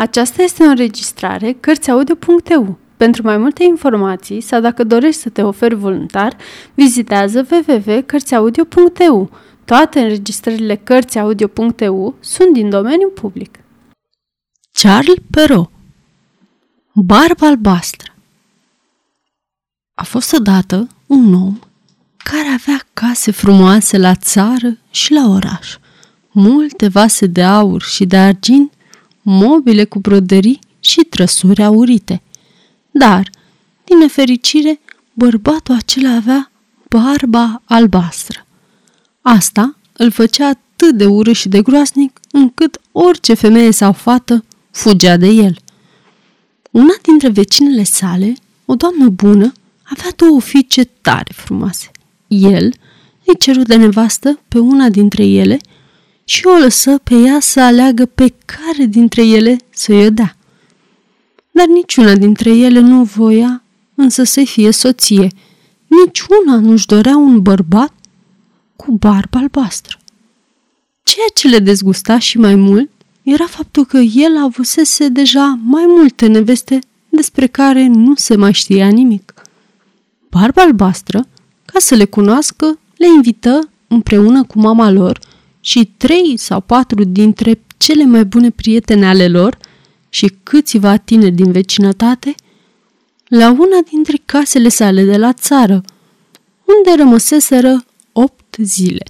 Aceasta este o înregistrare Cărțiaudio.eu. Pentru mai multe informații sau dacă dorești să te oferi voluntar, vizitează www.cărțiaudio.eu. Toate înregistrările Cărțiaudio.eu sunt din domeniu public. Charles Perrault Barba albastră A fost odată un om care avea case frumoase la țară și la oraș, multe vase de aur și de argint mobile cu broderii și trăsuri aurite. Dar, din nefericire, bărbatul acela avea barba albastră. Asta îl făcea atât de urât și de groasnic, încât orice femeie sau fată fugea de el. Una dintre vecinele sale, o doamnă bună, avea două fiice tare frumoase. El îi ceru de nevastă pe una dintre ele și o lăsă pe ea să aleagă pe care dintre ele să-i dea. Dar niciuna dintre ele nu voia însă să fie soție. Niciuna nu-și dorea un bărbat cu barbă albastră. Ceea ce le dezgusta și mai mult era faptul că el avusese deja mai multe neveste despre care nu se mai știa nimic. Barba albastră, ca să le cunoască, le invită împreună cu mama lor și trei sau patru dintre cele mai bune prietene ale lor și câțiva tineri din vecinătate la una dintre casele sale de la țară, unde rămăseseră opt zile.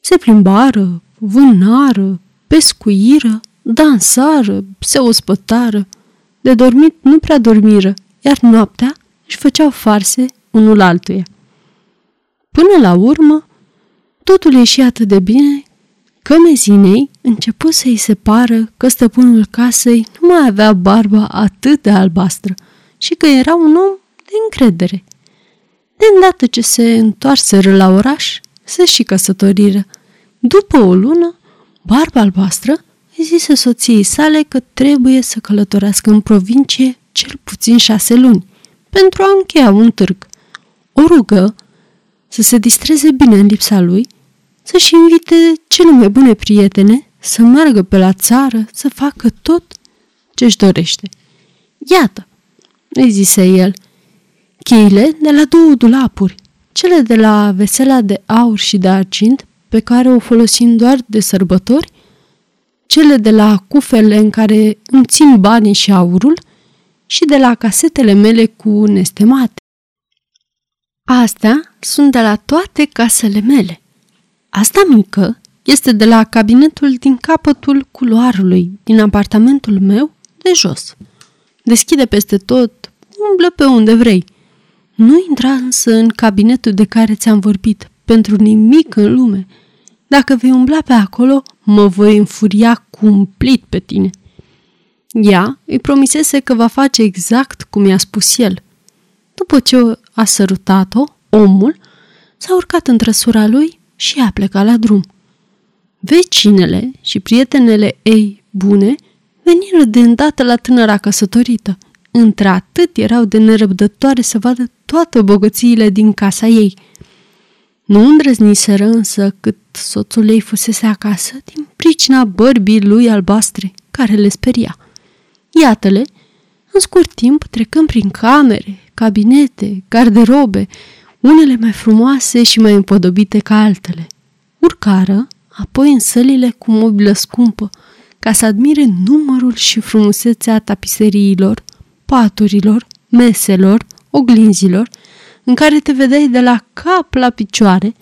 Se plimbară, vânară, pescuiră, dansară, se ospătară, de dormit nu prea dormiră, iar noaptea își făceau farse unul altuia. Până la urmă, Totul ieși atât de bine că mezinei începu să-i se pară că stăpânul casei nu mai avea barba atât de albastră și că era un om de încredere. De îndată ce se întoarseră la oraș, se și căsătoriră. După o lună, barba albastră îi zise soției sale că trebuie să călătorească în provincie cel puțin șase luni pentru a încheia un târg. O rugă să se distreze bine în lipsa lui să-și invite cele mai bune prietene să meargă pe la țară, să facă tot ce-și dorește. Iată, îi zise el, cheile de la două dulapuri, cele de la vesela de aur și de argint, pe care o folosim doar de sărbători, cele de la cufele în care îmi țin banii și aurul și de la casetele mele cu nestemate. Astea sunt de la toate casele mele. Asta mică este de la cabinetul din capătul culoarului, din apartamentul meu de jos. Deschide peste tot, umblă pe unde vrei. Nu intra însă în cabinetul de care ți-am vorbit, pentru nimic în lume. Dacă vei umbla pe acolo, mă voi înfuria cumplit pe tine. Ea îi promisese că va face exact cum i-a spus el. După ce a sărutat-o, omul s-a urcat în trăsura lui și a plecat la drum. Vecinele și prietenele ei bune veniră de îndată la tânăra căsătorită. Într-atât erau de nerăbdătoare să vadă toate bogățiile din casa ei. Nu îndrăzniseră însă cât soțul ei fusese acasă din pricina bărbii lui albastre, care le speria. Iată-le, în scurt timp, trecând prin camere, cabinete, garderobe, unele mai frumoase și mai împodobite ca altele. Urcară, apoi în sălile cu mobilă scumpă, ca să admire numărul și frumusețea tapiseriilor, paturilor, meselor, oglinzilor, în care te vedeai de la cap la picioare,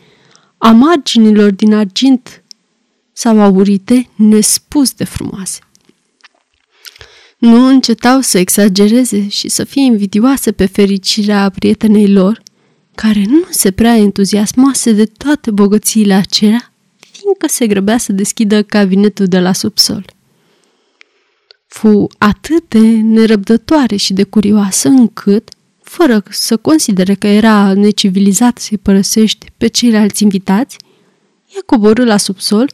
a marginilor din argint sau aurite nespus de frumoase. Nu încetau să exagereze și să fie invidioase pe fericirea prietenei lor, care nu se prea entuziasmase de toate bogățiile acelea, fiindcă se grăbea să deschidă cabinetul de la subsol. Fu atât de nerăbdătoare și de curioasă încât, fără să considere că era necivilizat să-i părăsești pe ceilalți invitați, ea coborâ la subsol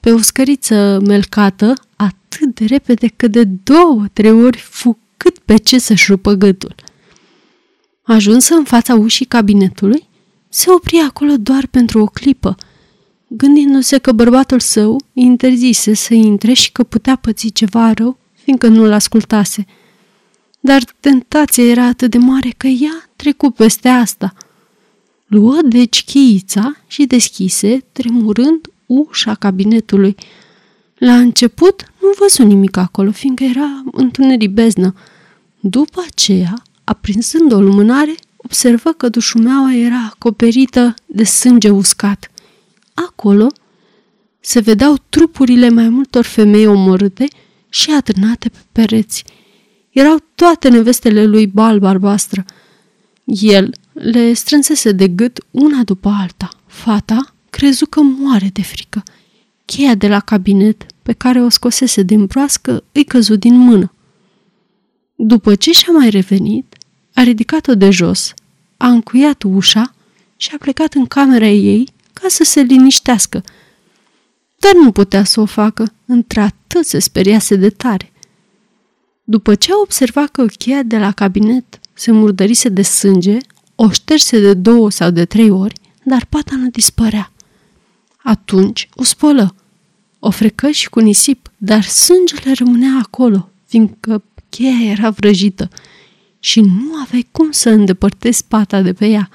pe o scăriță melcată atât de repede că de două, trei ori fu cât pe ce să-și rupă gâtul – Ajunsă în fața ușii cabinetului, se opri acolo doar pentru o clipă, gândindu-se că bărbatul său îi interzise să intre și că putea păți ceva rău, fiindcă nu-l ascultase. Dar tentația era atât de mare că ea trecu peste asta. Luă deci cheița și deschise, tremurând, ușa cabinetului. La început nu văzu nimic acolo, fiindcă era întuneric beznă. După aceea, aprinsând o lumânare, observă că dușumeaua era acoperită de sânge uscat. Acolo se vedeau trupurile mai multor femei omorâte și atârnate pe pereți. Erau toate nevestele lui Balb albastră. El le strânsese de gât una după alta. Fata crezu că moare de frică. Cheia de la cabinet, pe care o scosese din broască, îi căzu din mână. După ce și-a mai revenit, a ridicat-o de jos, a încuiat ușa și a plecat în camera ei ca să se liniștească. Dar nu putea să o facă, într-atât se speriase de tare. După ce a observat că cheia de la cabinet se murdărise de sânge, o șterse de două sau de trei ori, dar pata nu dispărea. Atunci o spălă. O frecă și cu nisip, dar sângele rămânea acolo, fiindcă cheia era vrăjită și nu aveai cum să îndepărtezi pata de pe ea.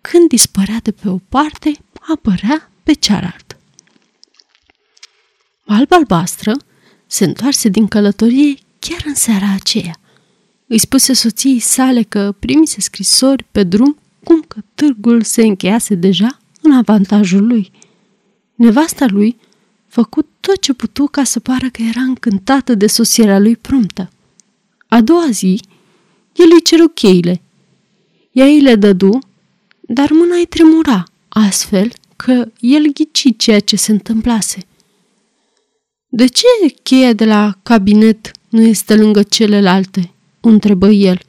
Când dispărea de pe o parte, apărea pe cealaltă. Alba albastră se întoarse din călătorie chiar în seara aceea. Îi spuse soției sale că primise scrisori pe drum, cum că târgul se încheiase deja în avantajul lui. Nevasta lui făcut tot ce putu ca să pară că era încântată de sosirea lui promptă. A doua zi, el îi ceru cheile. Ea îi le dădu, dar mâna îi tremura, astfel că el ghici ceea ce se întâmplase. De ce cheia de la cabinet nu este lângă celelalte?" o întrebă el.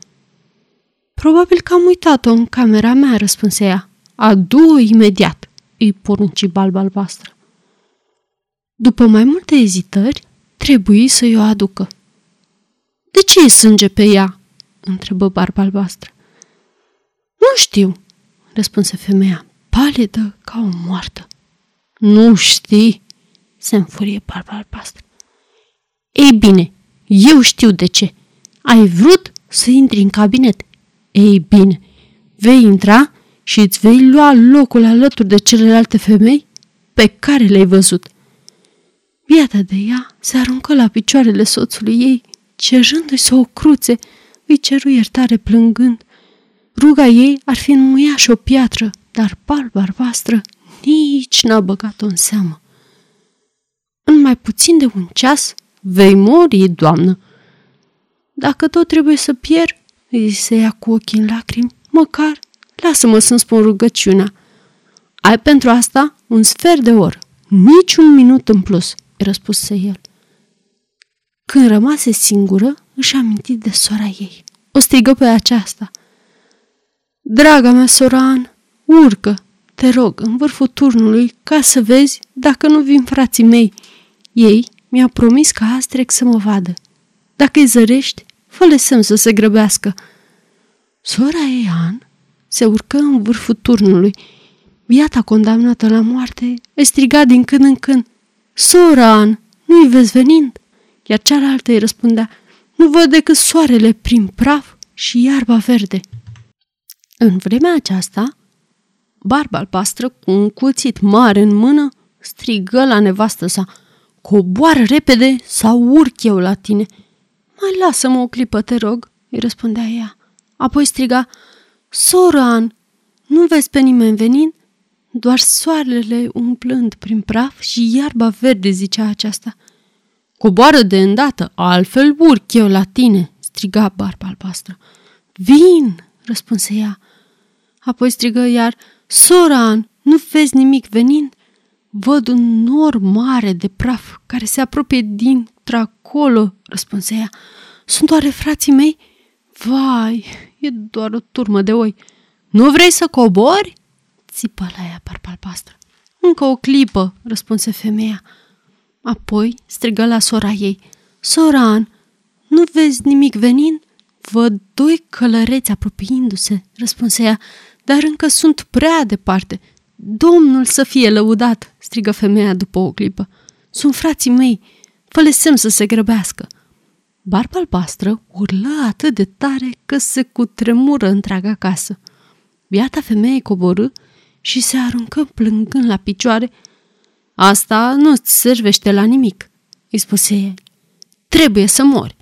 Probabil că am uitat-o în camera mea, răspunse ea. Adu-o imediat, îi porunci balba albastră. După mai multe ezitări, trebuie să-i o aducă. De ce e sânge pe ea?" întrebă barba albastră. Nu știu, răspunse femeia, palidă ca o moartă. Nu știi, se înfurie barba albastră. Ei bine, eu știu de ce. Ai vrut să intri în cabinet. Ei bine, vei intra și îți vei lua locul alături de celelalte femei pe care le-ai văzut. Biata de ea se aruncă la picioarele soțului ei, cerându-i să o cruțe, îi ceru iertare plângând. Ruga ei ar fi înmuia și o piatră, dar palba albastră nici n-a băgat-o în seamă. În mai puțin de un ceas vei mori, doamnă. Dacă tot trebuie să pierd, îi se ia cu ochii în lacrimi, măcar lasă-mă să-mi spun rugăciunea. Ai pentru asta un sfert de oră, nici un minut în plus, îi răspuse el. Când rămase singură, își aminti de sora ei. O strigă pe aceasta. Draga mea, Soran, urcă, te rog, în vârful turnului, ca să vezi dacă nu vin frații mei. Ei mi-au promis că azi trec să mă vadă. Dacă îi zărești, fă semn să se grăbească. Sora ei, An, se urcă în vârful turnului. Biata condamnată la moarte îi striga din când în când. Sora An, nu-i vezi venind? Iar cealaltă îi răspundea, nu văd decât soarele prin praf și iarba verde. În vremea aceasta, barba albastră, cu un cuțit mare în mână, strigă la nevastă sa, Coboară repede sau urc eu la tine. Mai lasă-mă o clipă, te rog, îi răspundea ea. Apoi striga, Soran, nu vezi pe nimeni venind? Doar soarele umplând prin praf și iarba verde, zicea aceasta. Coboară de îndată, altfel urc eu la tine, striga barba albastră. Vin, răspunse ea. Apoi strigă iar, Soran, nu vezi nimic venind? Văd un nor mare de praf care se apropie din acolo, răspunse ea. Sunt oare frații mei? Vai, e doar o turmă de oi. Nu vrei să cobori? Țipă la ea barba albastră. Încă o clipă, răspunse femeia. Apoi strigă la sora ei. Soran, nu vezi nimic venind? Văd doi călăreți apropiindu-se, răspunse ea, dar încă sunt prea departe. Domnul să fie lăudat, strigă femeia după o clipă. Sunt frații mei, fă semn să se grăbească. Barba albastră urlă atât de tare că se cutremură întreaga casă. Biata femeie coborâ și se aruncă plângând la picioare. Asta nu-ți servește la nimic, îi spuse el. Trebuie să mori.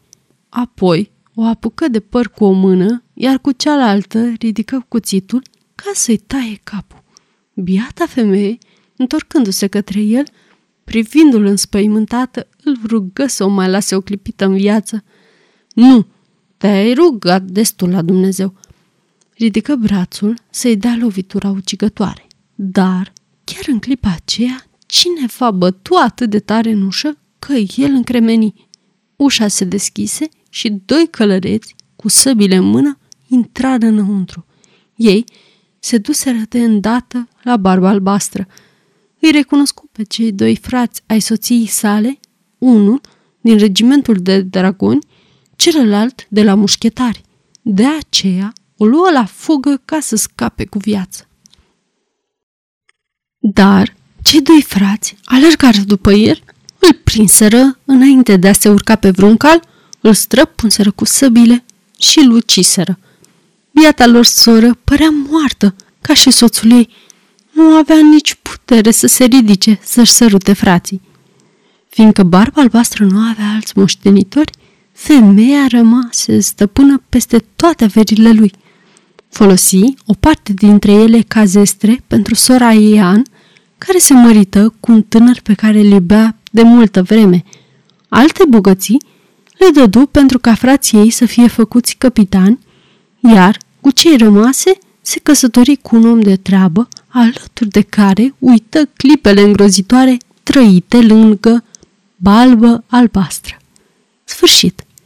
Apoi o apucă de păr cu o mână, iar cu cealaltă ridică cuțitul ca să-i taie capul. Biata femeie, întorcându-se către el, privindu-l înspăimântată, îl rugă să o mai lase o clipită în viață. Nu, te-ai rugat destul la Dumnezeu. Ridică brațul să-i dea lovitura ucigătoare. Dar, chiar în clipa aceea, cineva bătu atât de tare în ușă că el încremeni. Ușa se deschise și doi călăreți, cu săbile în mână, intrară înăuntru. Ei se duseră de îndată la barba albastră. Îi recunoscu pe cei doi frați ai soției sale, unul din regimentul de dragoni, celălalt de la mușchetari. De aceea o luă la fugă ca să scape cu viață. Dar cei doi frați alergară după el, îl prinseră înainte de a se urca pe vreun cal, îl străpunseră cu săbile și îl uciseră. Biata lor soră părea moartă, ca și soțul ei. Nu avea nici putere să se ridice, să-și sărute frații. Fiindcă barba albastră nu avea alți moștenitori, femeia rămase stăpână peste toate averile lui. Folosi o parte dintre ele ca zestre pentru sora ei An, care se mărită cu un tânăr pe care îl iubea de multă vreme. Alte bogății le dădu pentru ca frații ei să fie făcuți capitani, iar cu cei rămase se căsători cu un om de treabă, alături de care uită clipele îngrozitoare trăite lângă balbă albastră. Sfârșit.